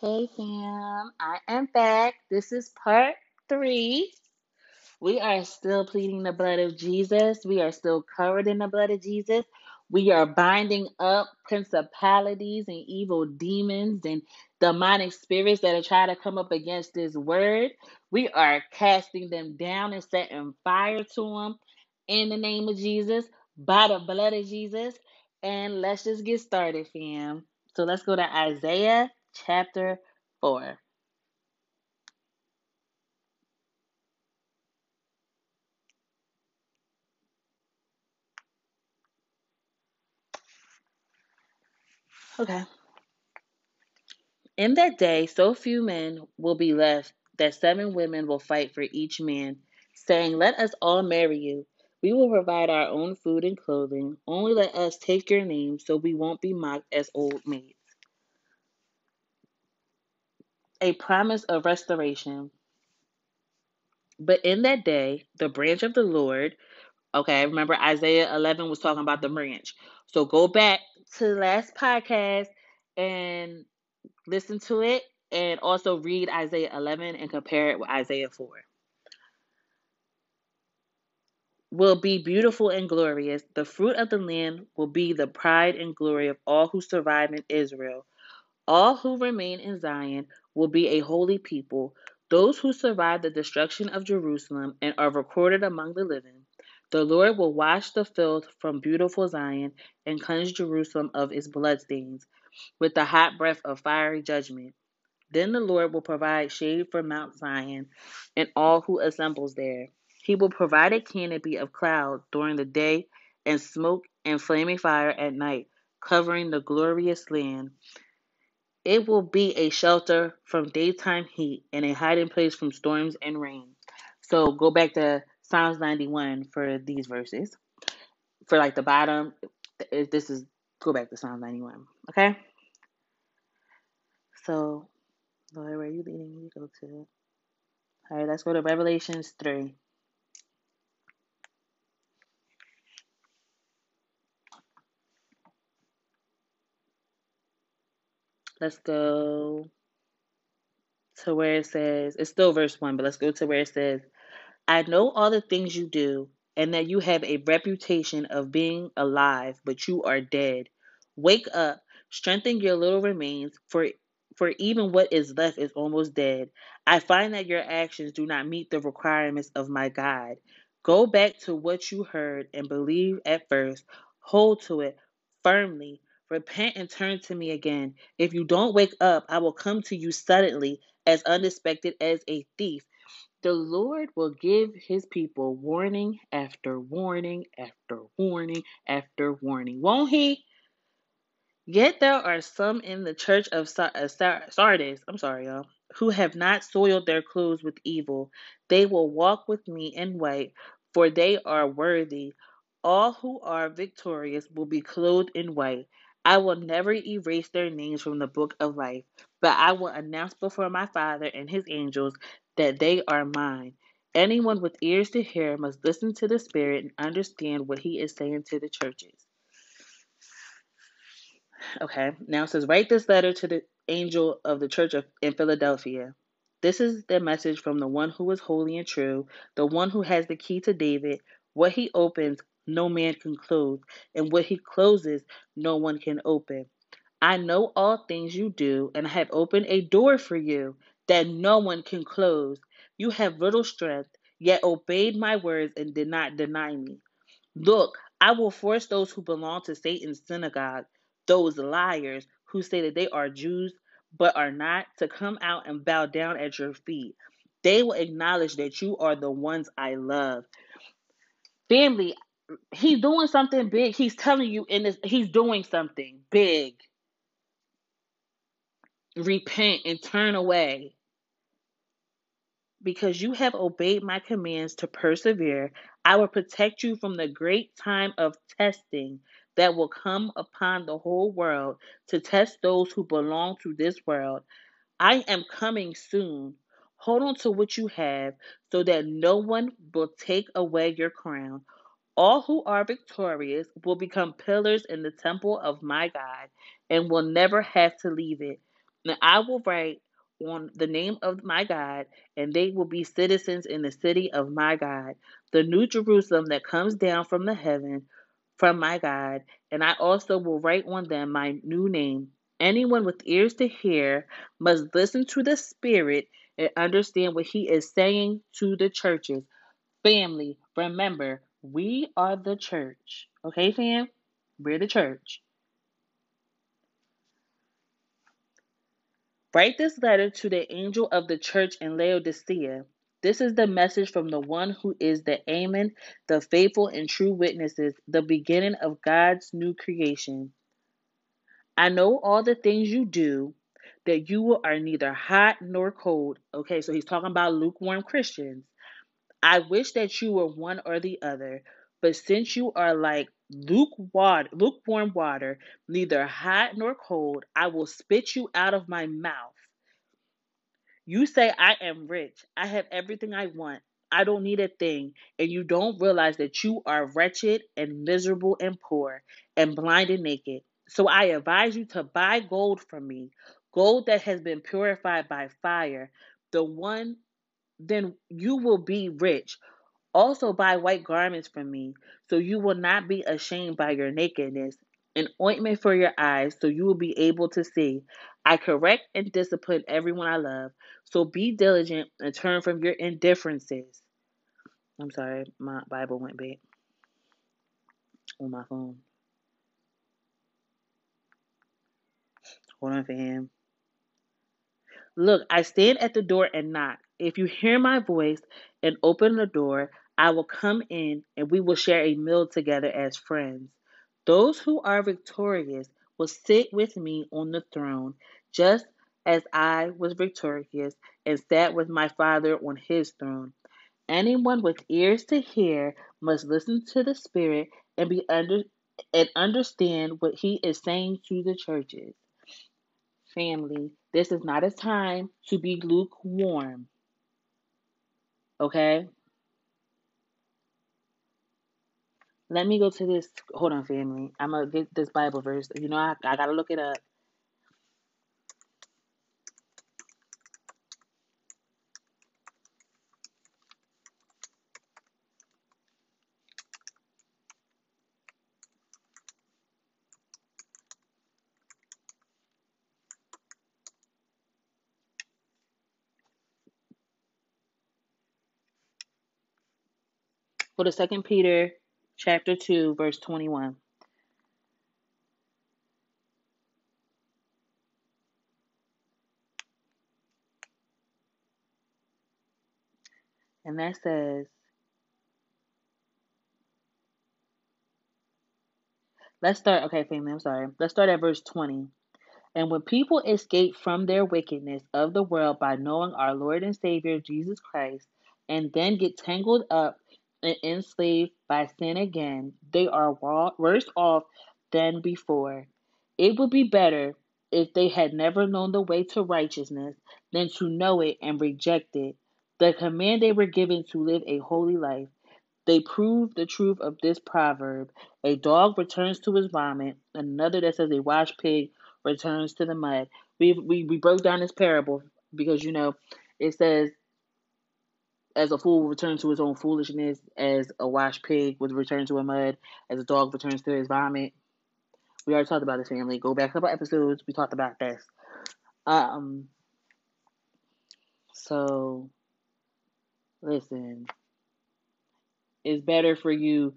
Hey fam, I am back. This is part three. We are still pleading the blood of Jesus. We are still covered in the blood of Jesus. We are binding up principalities and evil demons and demonic spirits that are trying to come up against this word. We are casting them down and setting fire to them in the name of Jesus, by the blood of Jesus. And let's just get started, fam. So let's go to Isaiah chapter 4. Okay. In that day, so few men will be left that seven women will fight for each man, saying, Let us all marry you. We will provide our own food and clothing. Only let us take your name so we won't be mocked as old maids. A promise of restoration. But in that day, the branch of the Lord, okay, remember Isaiah 11 was talking about the branch. So go back to the last podcast and listen to it and also read Isaiah 11 and compare it with Isaiah 4. Will be beautiful and glorious. The fruit of the land will be the pride and glory of all who survive in Israel. All who remain in Zion will be a holy people. Those who survive the destruction of Jerusalem and are recorded among the living. The Lord will wash the filth from beautiful Zion and cleanse Jerusalem of its bloodstains with the hot breath of fiery judgment. Then the Lord will provide shade for Mount Zion and all who assembles there. He will provide a canopy of cloud during the day and smoke and flaming fire at night, covering the glorious land. It will be a shelter from daytime heat and a hiding place from storms and rain. So go back to Psalms 91 for these verses. For like the bottom, If this is go back to Psalms 91. Okay? So Lord, where are you leading me to go to? All right, let's go to Revelations 3. Let's go to where it says, it's still verse 1, but let's go to where it says, I know all the things you do, and that you have a reputation of being alive, but you are dead. Wake up, strengthen your little remains, for for even what is left is almost dead. I find that your actions do not meet the requirements of my God. Go back to what you heard and believe at first. Hold to it firmly. Repent and turn to me again. If you don't wake up, I will come to you suddenly, as unexpected as a thief. The Lord will give his people warning after warning after warning after warning. Won't he? Yet there are some in the church of uh, Sardis, I'm sorry, y'all, who have not soiled their clothes with evil. They will walk with me in white, for they are worthy. All who are victorious will be clothed in white. I will never erase their names from the book of life, but I will announce before my Father and his angels that they are mine. Anyone with ears to hear must listen to the Spirit and understand what he is saying to the churches. Okay, now it says, Write this letter to the angel of the church of, in Philadelphia. This is the message from the one who is holy and true, the one who has the key to David. What he opens, no man can close, and what he closes, no one can open. I know all things you do, and I have opened a door for you that no one can close. You have little strength, yet obeyed my words and did not deny me. Look, I will force those who belong to Satan's synagogue, those liars who say that they are Jews but are not, to come out and bow down at your feet. They will acknowledge that you are the ones I love. Family, he's doing something big. He's telling you in this, he's doing something big. Repent and turn away because you have obeyed my commands to persevere, I will protect you from the great time of testing that will come upon the whole world to test those who belong to this world. I am coming soon. Hold on to what you have so that no one will take away your crown. All who are victorious will become pillars in the temple of my God and will never have to leave it. And I will write on the name of my God, and they will be citizens in the city of my God, the new Jerusalem that comes down from the heaven from my God. And I also will write on them my new name. Anyone with ears to hear must listen to the Spirit and understand what He is saying to the churches. Family, remember, we are the church. Okay, fam? We're the church. Write this letter to the angel of the church in Laodicea. This is the message from the one who is the Amen, the faithful and true witnesses, the beginning of God's new creation. I know all the things you do, that you are neither hot nor cold. Okay, so he's talking about lukewarm Christians. I wish that you were one or the other, but since you are like lukewarm water, neither hot nor cold, I will spit you out of my mouth. You say, I am rich. I have everything I want. I don't need a thing. And you don't realize that you are wretched and miserable and poor and blind and naked. So I advise you to buy gold from me, gold that has been purified by fire. The one, then you will be rich. Also buy white garments from me, so you will not be ashamed by your nakedness, an ointment for your eyes, so you will be able to see. I correct and discipline everyone I love. So be diligent and turn from your indifferences. I'm sorry, my Bible went bad on my phone. Hold on for him. Look, I stand at the door and knock. If you hear my voice and open the door, I will come in and we will share a meal together as friends. Those who are victorious will sit with me on the throne, just as I was victorious and sat with my Father on his throne. Anyone with ears to hear must listen to the Spirit and be under and understand what he is saying to the churches. Family, this is not a time to be lukewarm. Okay? Let me go to this. Hold on, family. I'm going to get this Bible verse. You know, I, I got to look it up. Go to Second Peter chapter 2, verse 21. And that says, let's start. Okay, family, I'm sorry. Let's start at verse 20. And when people escape from their wickedness of the world by knowing our Lord and Savior Jesus Christ, and then get tangled up and enslaved by sin again, they are worse off than before. It would be better if they had never known the way to righteousness than to know it and reject it, the command they were given to live a holy life. They prove the truth of this proverb a dog returns to his vomit, another that says a washed pig returns to the mud. We, we, we broke down this parable because, you know, it says as a fool returns to his own foolishness, as a washed pig would return to a mud, as a dog returns to his vomit. We already talked about this family. Go back a couple episodes. We talked about this. Um. So, listen, it's better for you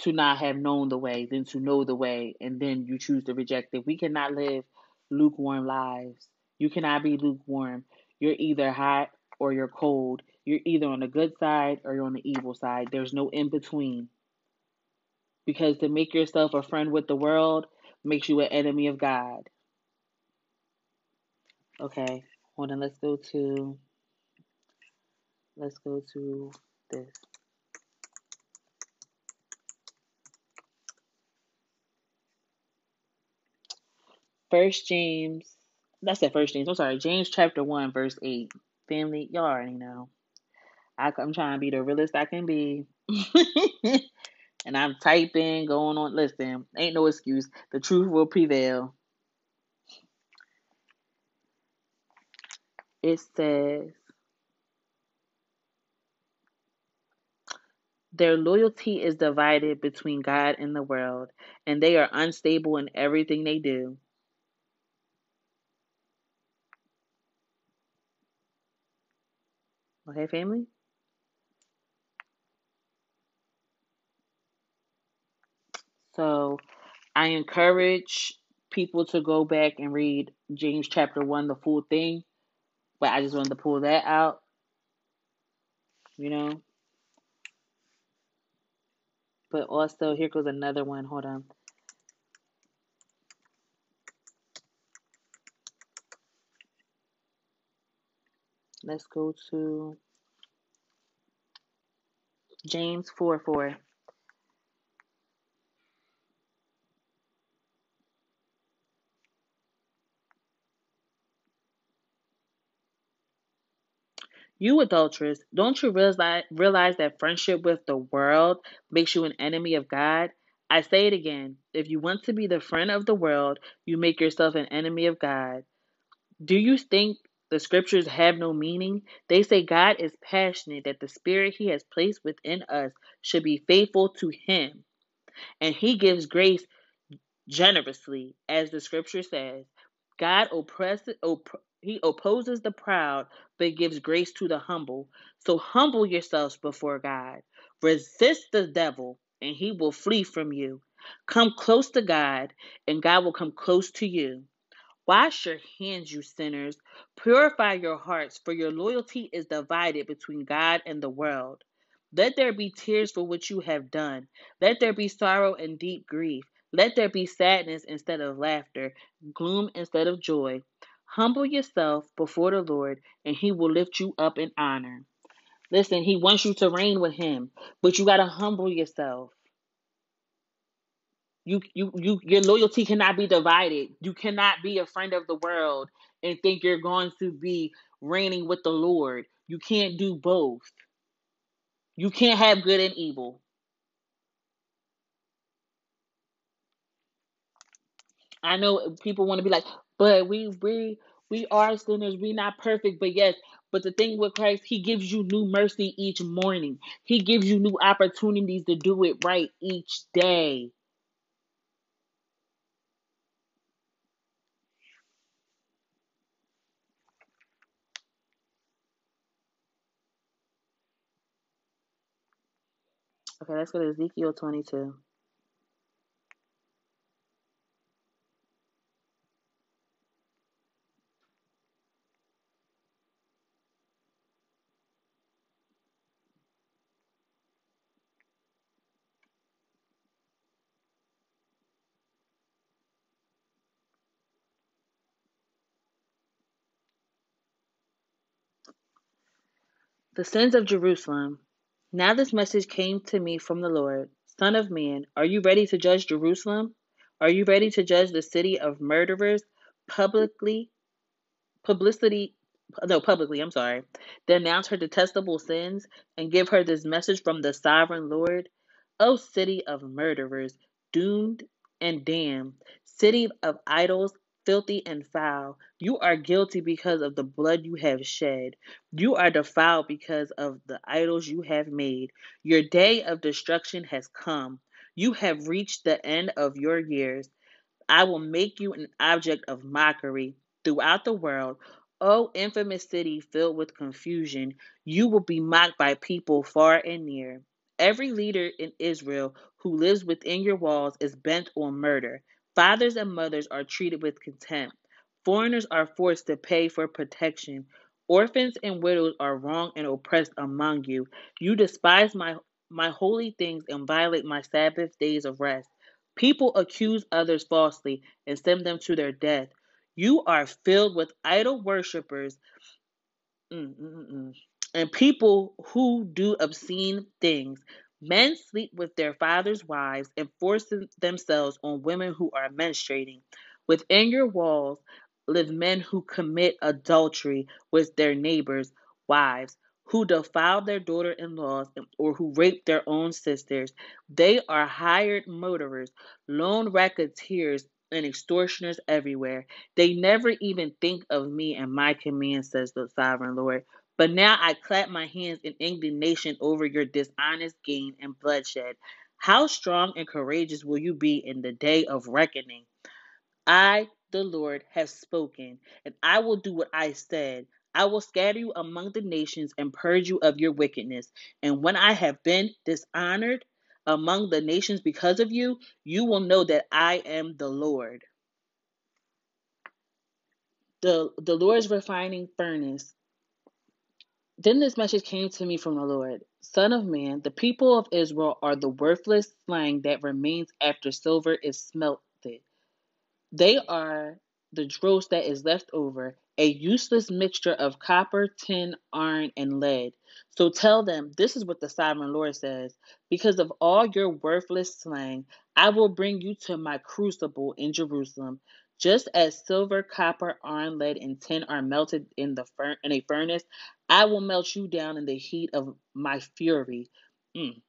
to not have known the way than to know the way and then you choose to reject it. We cannot live lukewarm lives. You cannot be lukewarm. You're either hot or you're cold. You're either on the good side or you're on the evil side. There's no in between. Because to make yourself a friend with the world makes you an enemy of God. Okay, hold on. Let's go to. Let's go to this. First James. That's at First James. I'm sorry, James chapter one, verse eight. Family, y'all already know. I, I'm trying to be the realest I can be. and I'm typing, going on. Listen, ain't no excuse. The truth will prevail. It says, Their loyalty is divided between God and the world, and they are unstable in everything they do. Okay, family? So I encourage people to go back and read James chapter 1, the full thing. But I just wanted to pull that out, you know. But also, here goes another one. Hold on. Let's go to James 4 4. You adulteress, don't you realize, realize that friendship with the world makes you an enemy of God? I say it again. If you want to be the friend of the world, you make yourself an enemy of God. Do you think the scriptures have no meaning? They say God is passionate, that the spirit he has placed within us should be faithful to him. And he gives grace generously, as the scripture says. God oppresses, op- he opposes the proud, but gives grace to the humble. So humble yourselves before God. Resist the devil, and he will flee from you. Come close to God, and God will come close to you. Wash your hands, you sinners. Purify your hearts, for your loyalty is divided between God and the world. Let there be tears for what you have done. Let there be sorrow and deep grief. Let there be sadness instead of laughter, gloom instead of joy. Humble yourself before the Lord, and He will lift you up in honor. Listen, He wants you to reign with Him, but you got to humble yourself. You, you, you, your loyalty cannot be divided. You cannot be a friend of the world and think you're going to be reigning with the Lord. You can't do both. You can't have good and evil. I know people want to be like, but we we we are sinners. We not perfect, but yes. But the thing with Christ, He gives you new mercy each morning. He gives you new opportunities to do it right each day. Okay, let's go to Ezekiel 22. The sins of Jerusalem. Now this message came to me from the Lord Son of man, are you ready to judge Jerusalem? Are you ready to judge the city of murderers publicly? Publicity, no, publicly, I'm sorry. Denounce her detestable sins and give her this message from the sovereign Lord. O city of murderers, doomed and damned, city of idols, filthy and foul, you are guilty because of the blood you have shed. You are defiled because of the idols you have made. Your day of destruction has come. You have reached the end of your years. I will make you an object of mockery throughout the world. O infamous city filled with confusion, you will be mocked by people far and near. Every leader in Israel who lives within your walls is bent on murder. Fathers and mothers are treated with contempt. Foreigners are forced to pay for protection. Orphans and widows are wronged and oppressed among you. You despise my my holy things and violate my Sabbath days of rest. People accuse others falsely and send them to their death. You are filled with idol worshippers Mm, mm, mm, and people who do obscene things. Men sleep with their fathers' wives and force themselves on women who are menstruating. Within your walls live men who commit adultery with their neighbors' wives, who defile their daughter in laws, or who rape their own sisters. They are hired murderers, loan racketeers and extortioners everywhere. They never even think of me and my command, says the sovereign Lord. But now I clap my hands in indignation over your dishonest gain and bloodshed. How strong and courageous will you be in the day of reckoning? I, the Lord, have spoken, and I will do what I said. I will scatter you among the nations and purge you of your wickedness. And when I have been dishonored among the nations because of you, you will know that I am the Lord. The, the Lord's refining furnace. Then this message came to me from the Lord Son of man, the people of Israel are the worthless slag that remains after silver is smelted. They are the dross that is left over, a useless mixture of copper, tin, iron, and lead. So tell them, this is what the sovereign Lord says because of all your worthless slag, I will bring you to my crucible in Jerusalem. Just as silver, copper, iron, lead, and tin are melted in the fur- in a furnace, I will melt you down in the heat of my fury. Mm.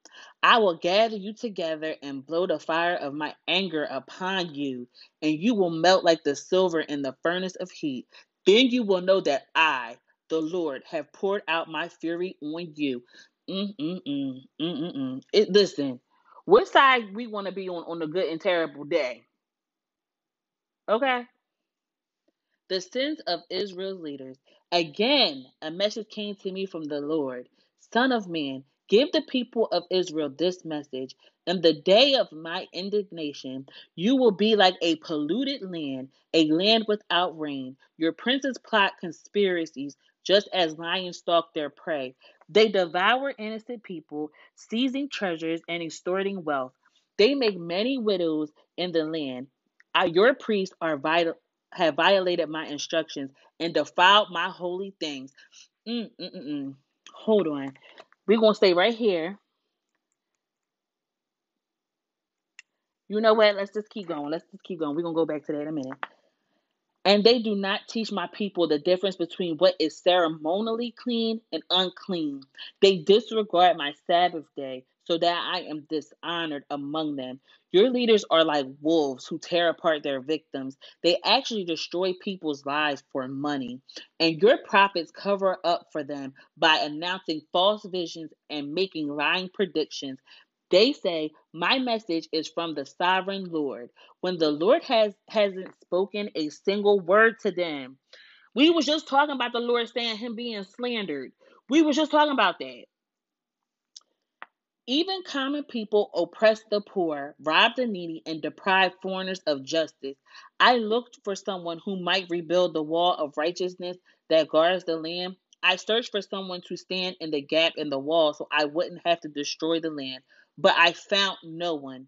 I will gather you together and blow the fire of my anger upon you, and you will melt like the silver in the furnace of heat. Then you will know that I, the Lord, have poured out my fury on you. Mm-mm-mm, mm-mm-mm. It, listen, what side we want to be on on the good and terrible day? Okay? The sins of Israel's leaders. Again, a message came to me from the Lord Son of man, give the people of Israel this message. In the day of my indignation, you will be like a polluted land, a land without rain. Your princes plot conspiracies, just as lions stalk their prey. They devour innocent people, seizing treasures and extorting wealth. They make many widows in the land. Uh, your priests are vital have violated my instructions and defiled my holy things. Mm-mm-mm. Hold on. We're going to stay right here. You know what? Let's just keep going. Let's just keep going. We're going to go back to that in a minute. And they do not teach my people the difference between what is ceremonially clean and unclean. They disregard my Sabbath day so that I am dishonored among them. Your leaders are like wolves who tear apart their victims. They actually destroy people's lives for money. And your prophets cover up for them by announcing false visions and making lying predictions. They say, My message is from the sovereign Lord. When the Lord has hasn't spoken a single word to them. We was just talking about the Lord saying him being slandered. We was just talking about that. Even common people oppress the poor, rob the needy, and deprive foreigners of justice. I looked for someone who might rebuild the wall of righteousness that guards the land. I searched for someone to stand in the gap in the wall so I wouldn't have to destroy the land, but I found no one.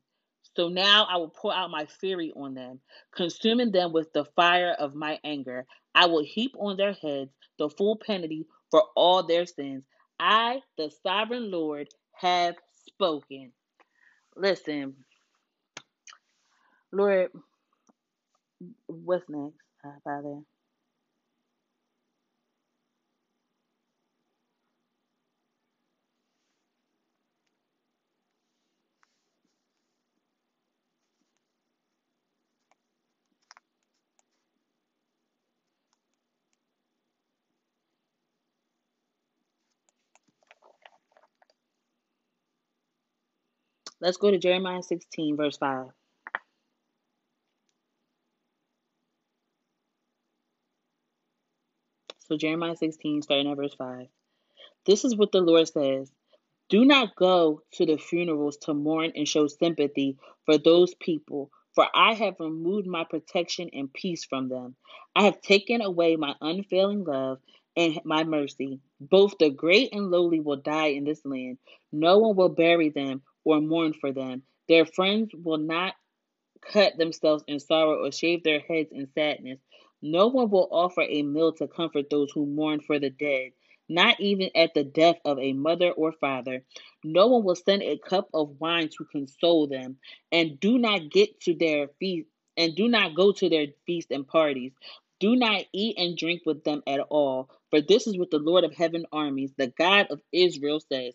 So now I will pour out my fury on them, consuming them with the fire of my anger. I will heap on their heads the full penalty for all their sins. I, the sovereign Lord, have spoken. Listen, Lord, what's next, uh, Father? Let's go to Jeremiah 16, verse 5. So, Jeremiah 16, starting at verse 5. This is what the Lord says Do not go to the funerals to mourn and show sympathy for those people, for I have removed my protection and peace from them. I have taken away my unfailing love and my mercy. Both the great and lowly will die in this land. No one will bury them or mourn for them. Their friends will not cut themselves in sorrow or shave their heads in sadness. No one will offer a meal to comfort those who mourn for the dead, not even at the death of a mother or father. No one will send a cup of wine to console them, and do not get to their feast and do not go to their feast and parties. Do not eat and drink with them at all, for this is what the Lord of heaven armies, the God of Israel, says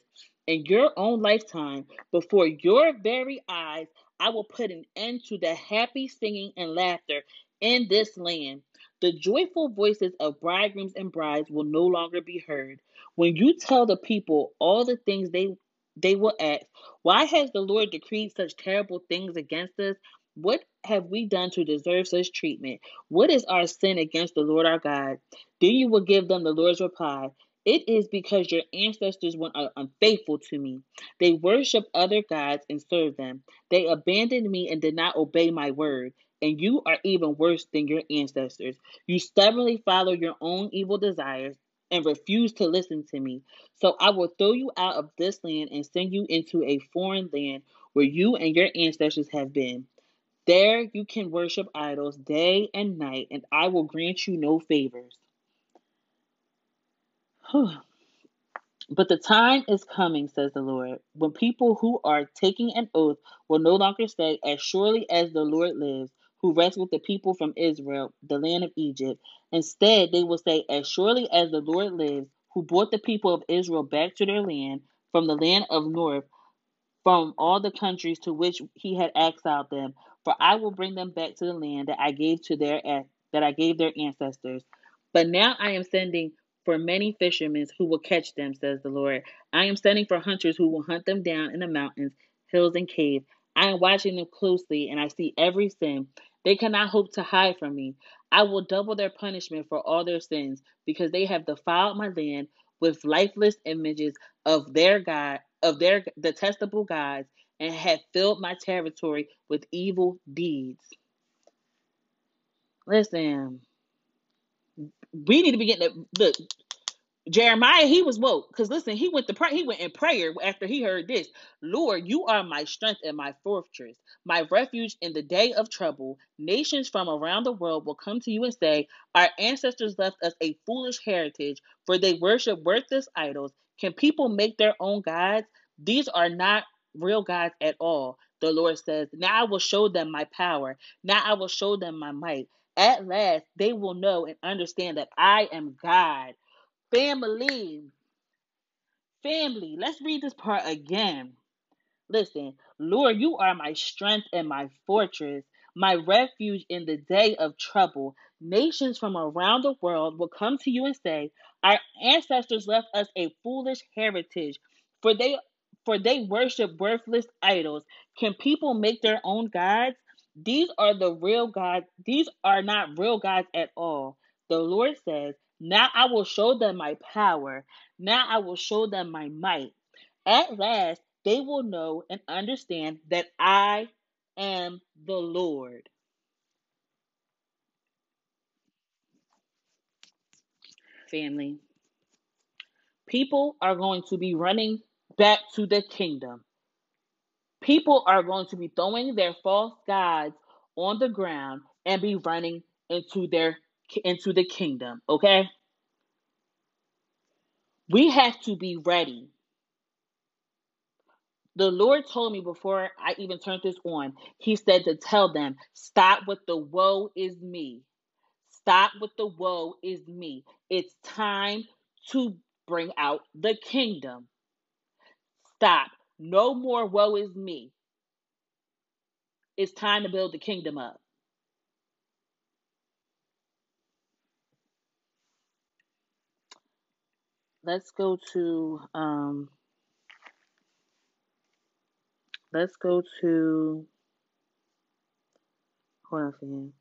in your own lifetime, before your very eyes, I will put an end to the happy singing and laughter in this land. The joyful voices of bridegrooms and brides will no longer be heard. When you tell the people all the things they they will ask, Why has the Lord decreed such terrible things against us? What have we done to deserve such treatment? What is our sin against the Lord our God? Then you will give them the Lord's reply. It is because your ancestors were unfaithful to me. They worship other gods and serve them. They abandoned me and did not obey my word. And you are even worse than your ancestors. You stubbornly follow your own evil desires and refuse to listen to me. So I will throw you out of this land and send you into a foreign land where you and your ancestors have been. There you can worship idols day and night, and I will grant you no favors. But the time is coming, says the Lord, when people who are taking an oath will no longer say, As surely as the Lord lives, who rescued the people from Israel, the land of Egypt. Instead, they will say, As surely as the Lord lives, who brought the people of Israel back to their land from the land of north, from all the countries to which he had exiled them. For I will bring them back to the land that I gave to their that I gave their ancestors. But now I am sending for many fishermen who will catch them, says the Lord. I am sending for hunters who will hunt them down in the mountains, hills, and caves. I am watching them closely, and I see every sin. They cannot hope to hide from me. I will double their punishment for all their sins, because they have defiled my land with lifeless images of their God, of their detestable gods, and have filled my territory with evil deeds. Listen, we need to be getting the look. Jeremiah, he was woke because listen, he went to pray. He went in prayer after he heard this. Lord, you are my strength and my fortress, my refuge in the day of trouble. Nations from around the world will come to you and say, Our ancestors left us a foolish heritage, for they worship worthless idols. Can people make their own gods? These are not real gods at all. The Lord says, Now I will show them my power. Now I will show them my might. At last, they will know and understand that I am God. Family. Family. Let's read this part again. Listen, Lord, you are my strength and my fortress, my refuge in the day of trouble. Nations from around the world will come to you and say, Our ancestors left us a foolish heritage, for they for they worship worthless idols. Can people make their own gods? These are the real gods. These are not real gods at all. The Lord says, Now I will show them my power. Now I will show them my might. At last, they will know and understand that I am the Lord. Family, people are going to be running back to the kingdom. People are going to be throwing their false gods on the ground and be running into their into the kingdom, okay? We have to be ready. The Lord told me before I even turned this on, He said to tell them, stop with the woe is me. Stop with the woe is me. It's time to bring out the kingdom. Stop. No more woe is me. It's time to build the kingdom up. Let's go to um let's go to hold on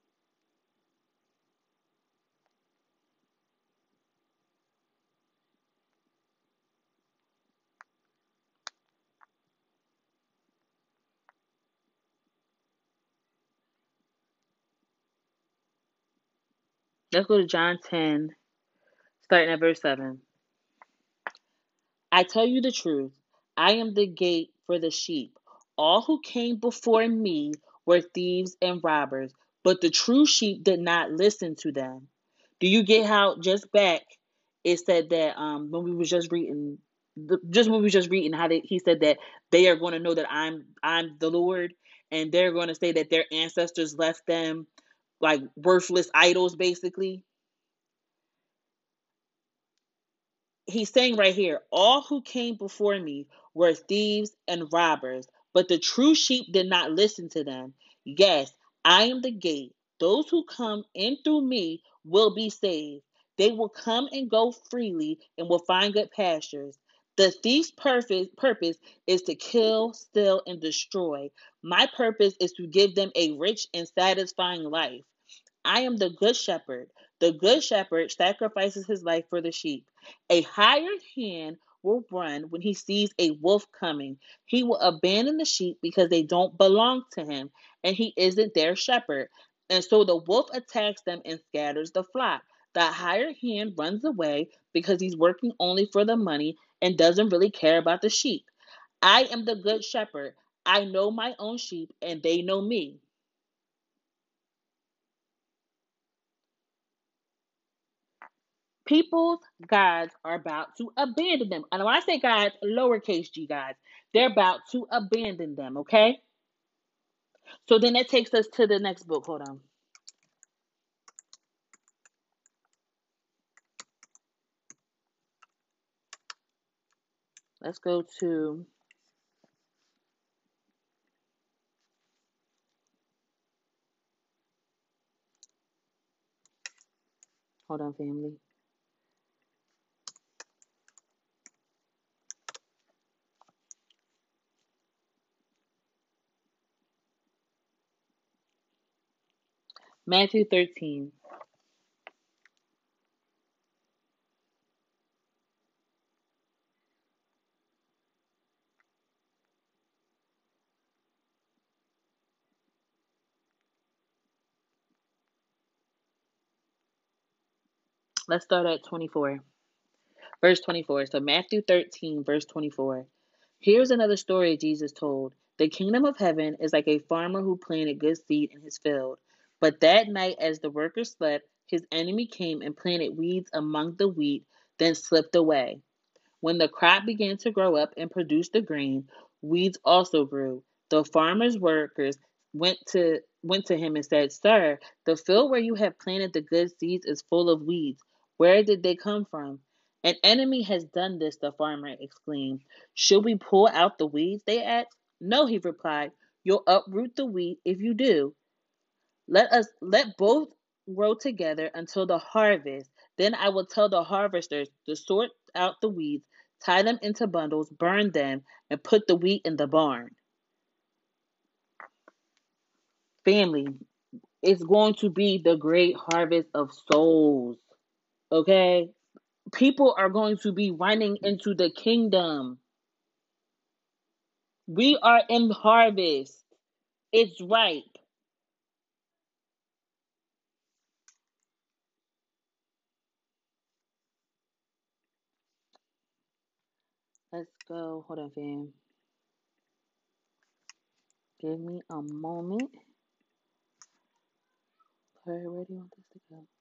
Let's go to John 10, starting at verse 7. I tell you the truth. I am the gate for the sheep. All who came before me were thieves and robbers, but the true sheep did not listen to them. Do you get how just back it said that um when we was just reading the, just when we was just reading how they, he said that they are going to know that I'm I'm the Lord and they're going to say that their ancestors left them like worthless idols basically he's saying right here all who came before me were thieves and robbers But the true sheep did not listen to them. Yes, I am the gate. Those who come in through me will be saved. They will come and go freely and will find good pastures. The thief's purpose, purpose is to kill, steal, and destroy. My purpose is to give them a rich and satisfying life. I am the good shepherd. The good shepherd sacrifices his life for the sheep. A hired hand will run when he sees a wolf coming. He will abandon the sheep because they don't belong to him and he isn't their shepherd. And so the wolf attacks them and scatters the flock. The hired hand runs away because he's working only for the money and doesn't really care about the sheep. I am the good shepherd. I know my own sheep and they know me. People's gods are about to abandon them. And when I say gods, lowercase g gods, they're about to abandon them, okay? So then that takes us to the next book. Hold on. Let's go to Hold on, family. Matthew 13. Let's start at 24. Verse 24. So, Matthew 13, verse 24. Here's another story Jesus told. The kingdom of heaven is like a farmer who planted good seed in his field. But that night, as the workers slept, his enemy came and planted weeds among the wheat, then slipped away. When the crop began to grow up and produce the grain, weeds also grew. The farmer's workers went to went to him and said, "Sir, the field where you have planted the good seeds is full of weeds. Where did they come from?" An enemy has done this, the farmer exclaimed. Should we pull out the weeds? They asked. No, he replied. You'll uproot the wheat if you do. Let us let both grow together until the harvest. Then I will tell the harvesters to sort out the weeds, tie them into bundles, burn them, and put the wheat in the barn. Family, it's going to be the great harvest of souls. Okay? People are going to be running into the kingdom. We are in harvest. It's ripe. Let's go. Hold on, fam. Give me a moment. Where, do you want this to go?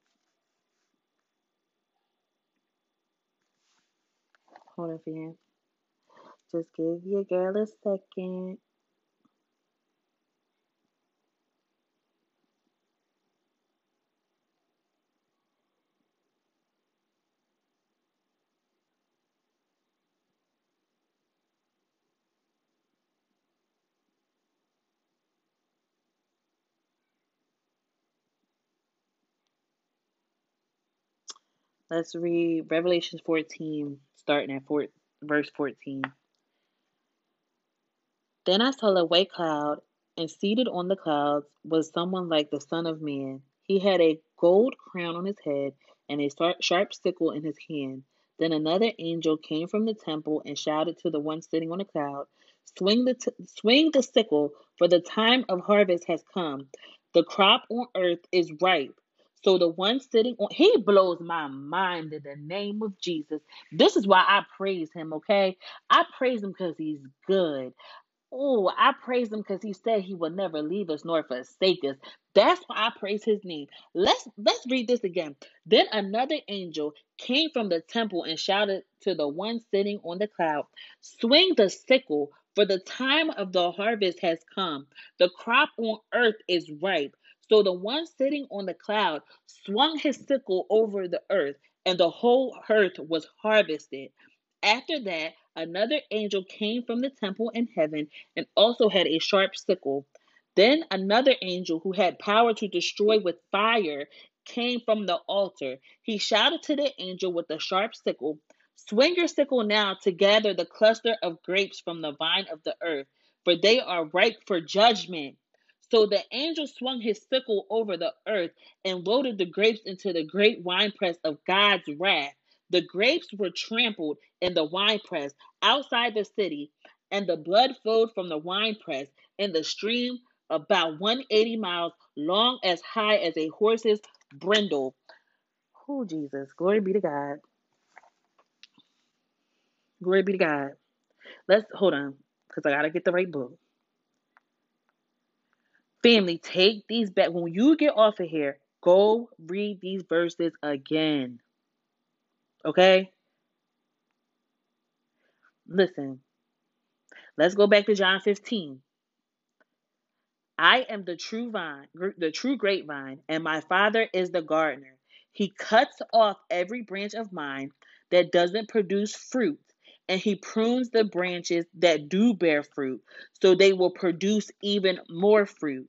Hold on, fam. Just give your girl a second. Let's read Revelations 14, starting at four, verse 14. Then I saw a white cloud, and seated on the clouds was someone like the Son of Man. He had a gold crown on his head and a sharp sickle in his hand. Then another angel came from the temple and shouted to the one sitting on the cloud, Swing the, t- swing the sickle, for the time of harvest has come. The crop on earth is ripe. So the one sitting on, he blows my mind in the name of Jesus. This is why I praise him, okay? I praise him because he's good. Oh, I praise him because he said he will never leave us nor forsake us. That's why I praise his name. Let's let's read this again. Then another angel came from the temple and shouted to the one sitting on the cloud, Swing the sickle, for the time of the harvest has come. The crop on earth is ripe. So the one sitting on the cloud swung his sickle over the earth, and the whole earth was harvested. After that, Another angel came from the temple in heaven and also had a sharp sickle. Then another angel who had power to destroy with fire came from the altar. He shouted to the angel with the sharp sickle Swing your sickle now to gather the cluster of grapes from the vine of the earth, for they are ripe for judgment. So the angel swung his sickle over the earth and loaded the grapes into the great winepress of God's wrath. The grapes were trampled in the winepress outside the city, and the blood flowed from the winepress in the stream about 180 miles long, as high as a horse's brindle. Oh, Jesus. Glory be to God. Glory be to God. Let's hold on, because I gotta get the right book. Family, take these back. When you get off of here, go read these verses again. Okay? Listen. Let's go back to John 15. I am the true vine, the true grapevine, and my father is the gardener. He cuts off every branch of mine that doesn't produce fruit and he prunes the branches that do bear fruit, so they will produce even more fruit.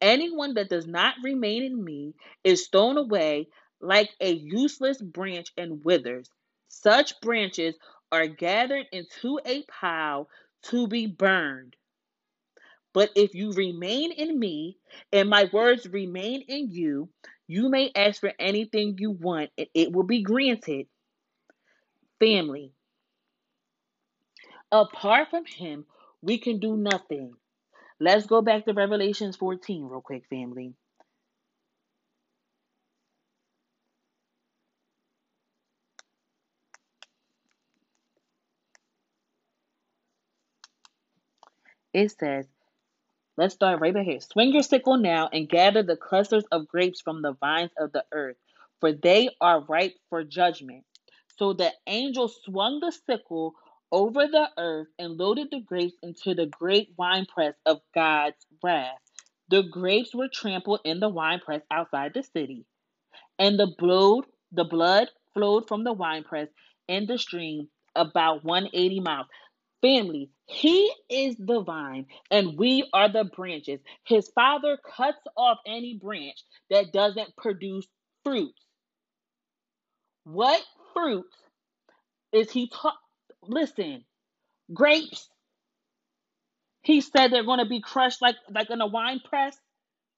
Anyone that does not remain in me is thrown away like a useless branch and withers. Such branches are gathered into a pile to be burned. But if you remain in me and my words remain in you, you may ask for anything you want and it will be granted family. Apart from him, we can do nothing. Let's go back to Revelations 14 real quick, family. It says, let's start right back here. Swing your sickle now and gather the clusters of grapes from the vines of the earth, for they are ripe for judgment. So the angel swung the sickle over the earth and loaded the grapes into the great winepress of God's wrath. The grapes were trampled in the winepress outside the city, and the blood, the blood flowed from the winepress in the stream about 180 miles. Family, he is the vine and we are the branches. His father cuts off any branch that doesn't produce fruit. What fruit is he taught? Listen, grapes. He said they're going to be crushed like like in a wine press.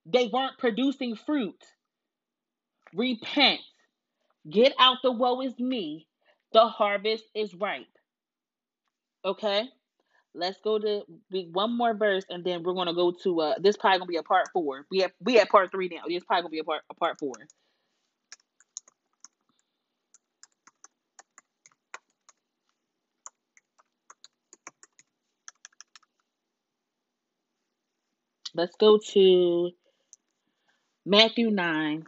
They weren't producing fruit. Repent. Get out the woe is me. The harvest is ripe. Okay? Let's go to one more verse and then we're gonna go to uh this probably gonna be a part four. We have we have part three now. This probably gonna be a part a part four. Let's go to Matthew 9.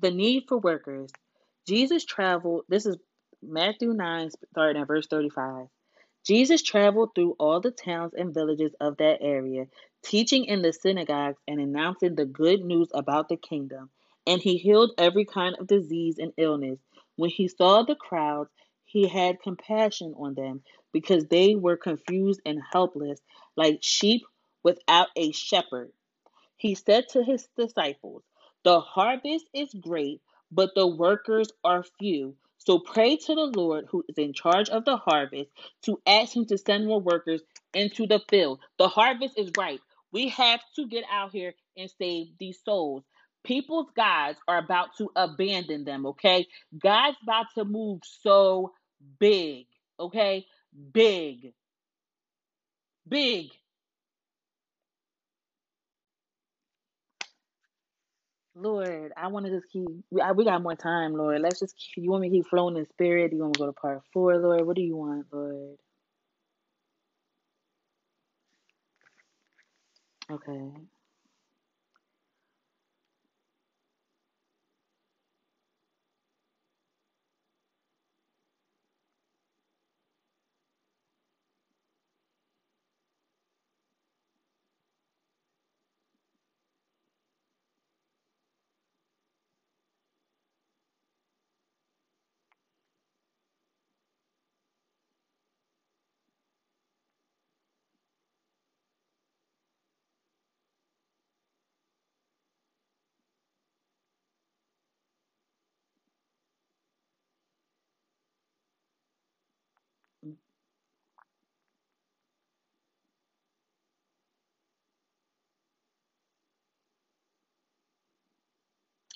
The need for workers. Jesus traveled, this is Matthew 9, starting at verse 35. Jesus traveled through all the towns and villages of that area, teaching in the synagogues and announcing the good news about the kingdom. And he healed every kind of disease and illness. When he saw the crowds, he had compassion on them because they were confused and helpless, like sheep without a shepherd. He said to his disciples, The harvest is great, but the workers are few. So pray to the Lord who is in charge of the harvest to ask him to send more workers into the field. The harvest is ripe. We have to get out here and save these souls. People's gods are about to abandon them, okay? God's about to move so big, okay? Big, big. Lord, I want to just keep. We, got more time, Lord. Let's just. Keep, you want me to keep flowing in spirit? You want me to go to part four, Lord? What do you want, Lord? Okay.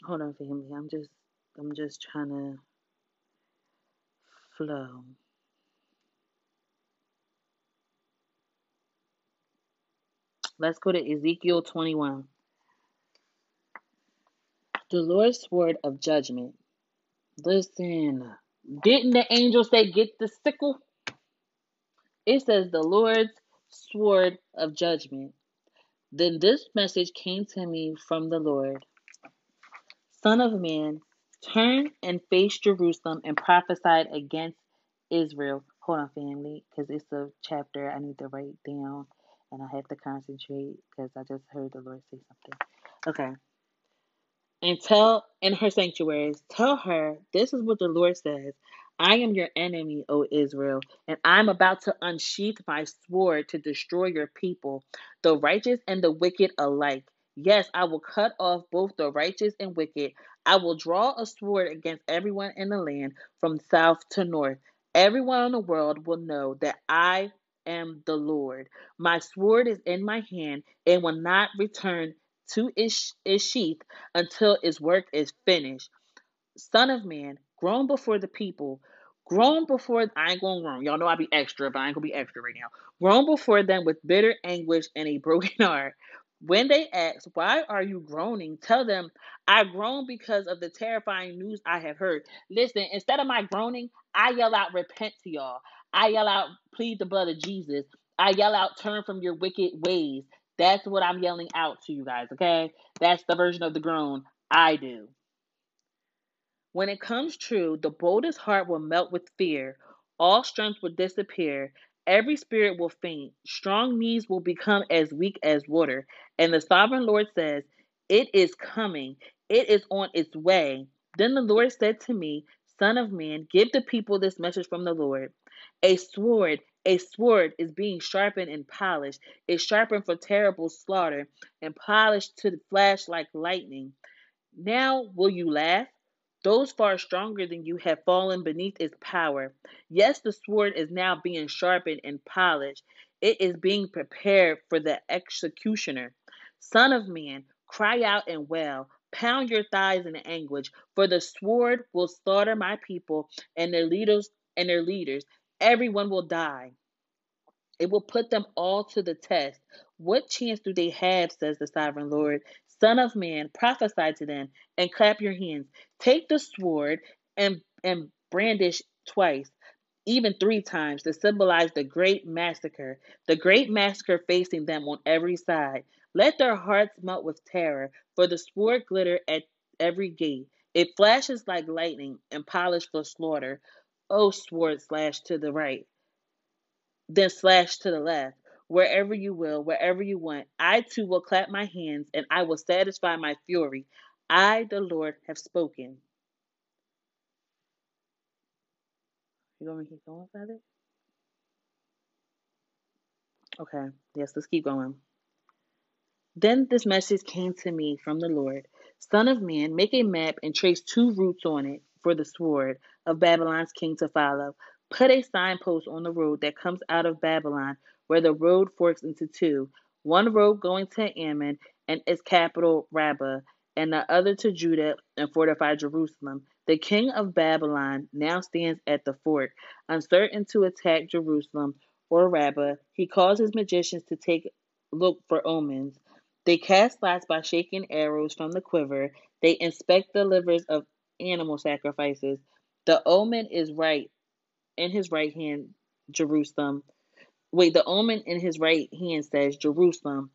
Hold on, family. I'm just. I'm just trying to flow. Let's go to Ezekiel 21. The Lord's word of judgment. Listen. Didn't the angel say, "Get the sickle"? It says the Lord's sword of judgment. Then this message came to me from the Lord Son of man, turn and face Jerusalem and prophesy against Israel. Hold on, family, because it's a chapter I need to write down and I have to concentrate because I just heard the Lord say something. Okay and tell in her sanctuaries, tell her, this is what the Lord says. I am your enemy, O Israel, and I'm about to unsheath my sword to destroy your people, the righteous and the wicked alike. Yes, I will cut off both the righteous and wicked. I will draw a sword against everyone in the land from south to north. Everyone in the world will know that I am the Lord. My sword is in my hand and will not return to its, its sheath until its work is finished. Son of man, groan before the people, groan before I ain't gonna groan. Y'all know I be extra, but I ain't gonna be extra right now. Groan before them with bitter anguish and a broken heart. When they ask, Why are you groaning? Tell them, I groan because of the terrifying news I have heard. Listen, instead of my groaning, I yell out, Repent to y'all. I yell out, Plead the blood of Jesus. I yell out, Turn from your wicked ways. That's what I'm yelling out to you guys, okay? That's the version of the groan I do. When it comes true, the boldest heart will melt with fear, all strength will disappear, every spirit will faint, strong knees will become as weak as water. And the sovereign Lord says, It is coming, it is on its way. Then the Lord said to me, Son of man, give the people this message from the Lord. A sword, a sword is being sharpened and polished, is sharpened for terrible slaughter, and polished to flash like lightning. Now will you laugh? Those far stronger than you have fallen beneath its power. Yes, the sword is now being sharpened and polished. It is being prepared for the executioner. Son of man, cry out and wail. Pound your thighs in anguish, for the sword will slaughter my people and their leaders and their leaders. Everyone will die. It will put them all to the test. What chance do they have, says the sovereign Lord? Son of man, prophesy to them and clap your hands. Take the sword and, and brandish twice, even three times, to symbolize the great massacre, the great massacre facing them on every side. Let their hearts melt with terror, for the sword glitter at every gate. It flashes like lightning and polished for slaughter. O sword slash to the right then slash to the left, wherever you will, wherever you want. I too will clap my hands, and I will satisfy my fury. I, the Lord, have spoken. You want me to keep going, Father? Okay, yes, let's keep going. Then this message came to me from the Lord Son of man, make a map and trace two routes on it for the sword of Babylon's king to follow. Put a signpost on the road that comes out of Babylon, where the road forks into two one road going to Ammon and its capital, Rabbah, and the other to Judah and fortified Jerusalem. The king of Babylon now stands at the fort, uncertain to attack Jerusalem or Rabbah. He calls his magicians to take look for omens. They cast lots by shaking arrows from the quiver. They inspect the livers of animal sacrifices. The omen is right in his right hand, Jerusalem. Wait, the omen in his right hand says Jerusalem.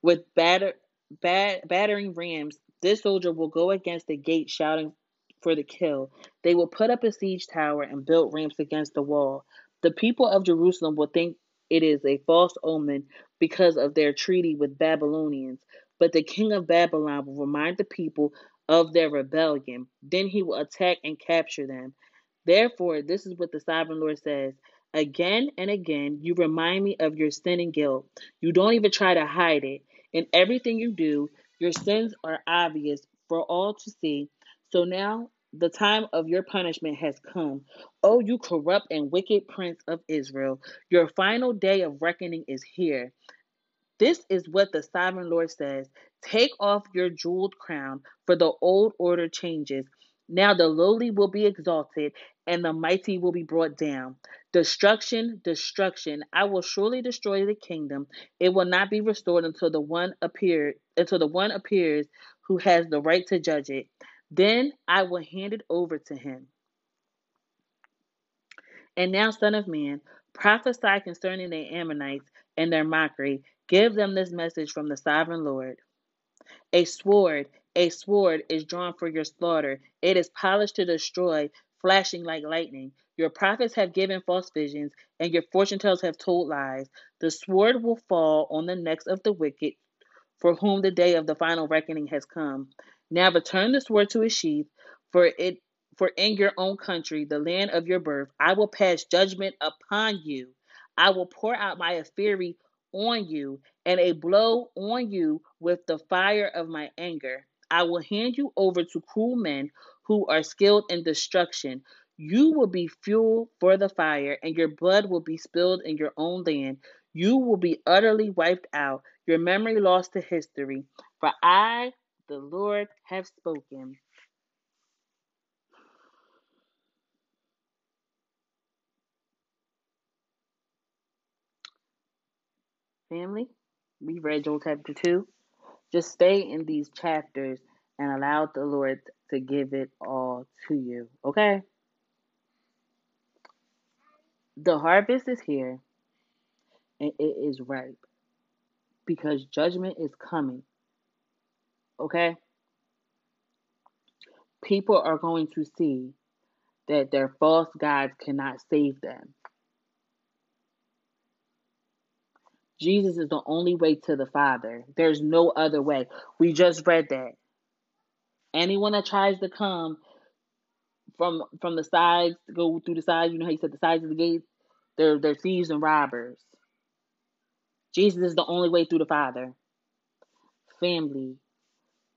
With batter, bat, battering rams, this soldier will go against the gate shouting for the kill. They will put up a siege tower and build ramps against the wall. The people of Jerusalem will think it is a false omen because of their treaty with Babylonians. But the king of Babylon will remind the people of their rebellion. Then he will attack and capture them. Therefore, this is what the sovereign Lord says. Again and again, you remind me of your sin and guilt. You don't even try to hide it. In everything you do, your sins are obvious for all to see. So now the time of your punishment has come. Oh, you corrupt and wicked prince of Israel, your final day of reckoning is here. This is what the sovereign Lord says Take off your jeweled crown, for the old order changes. Now the lowly will be exalted, and the mighty will be brought down. Destruction, destruction. I will surely destroy the kingdom. It will not be restored until the one appear until the one appears who has the right to judge it. Then I will hand it over to him. And now, Son of Man, prophesy concerning the Ammonites and their mockery. Give them this message from the sovereign Lord. A sword, a sword is drawn for your slaughter. It is polished to destroy, flashing like lightning. Your prophets have given false visions, and your fortune tellers have told lies. The sword will fall on the necks of the wicked, for whom the day of the final reckoning has come. Now return the sword to its sheath, for it for in your own country, the land of your birth, I will pass judgment upon you. I will pour out my fury on you, and a blow on you with the fire of my anger. I will hand you over to cruel men who are skilled in destruction. You will be fuel for the fire, and your blood will be spilled in your own land. You will be utterly wiped out, your memory lost to history. For I, the Lord, have spoken. Family, we read Joel chapter 2. Just stay in these chapters and allow the Lord to give it all to you. Okay? The harvest is here and it is ripe because judgment is coming. Okay? People are going to see that their false gods cannot save them. Jesus is the only way to the Father. There's no other way. We just read that. Anyone that tries to come from from the sides, go through the sides, you know how you said the sides of the gates, they're they're thieves and robbers. Jesus is the only way through the Father. Family,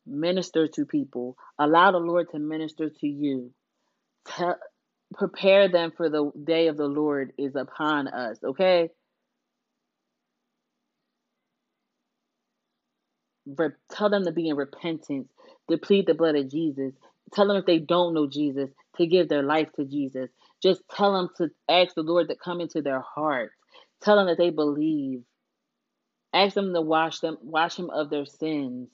minister to people. Allow the Lord to minister to you. Tell, prepare them for the day of the Lord is upon us, okay? tell them to be in repentance, to plead the blood of Jesus. Tell them if they don't know Jesus, to give their life to Jesus. Just tell them to ask the Lord to come into their hearts. Tell them that they believe. Ask them to wash them, wash him of their sins.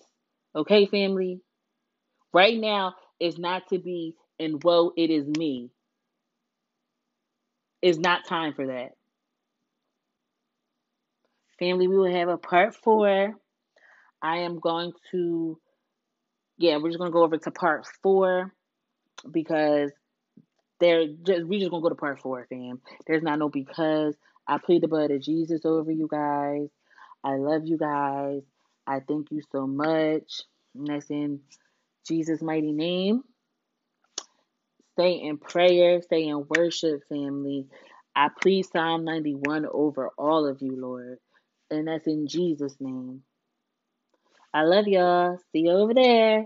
Okay, family? Right now is not to be in woe, it is me. It's not time for that. Family, we will have a part four. I am going to, yeah, we're just going to go over to part four because they're just, we just to go to part four, fam. There's not no because. I plead the blood of Jesus over you guys. I love you guys. I thank you so much. And that's in Jesus' mighty name. Stay in prayer, stay in worship, family. I plead Psalm 91 over all of you, Lord. And that's in Jesus' name. I love y'all. See you over there.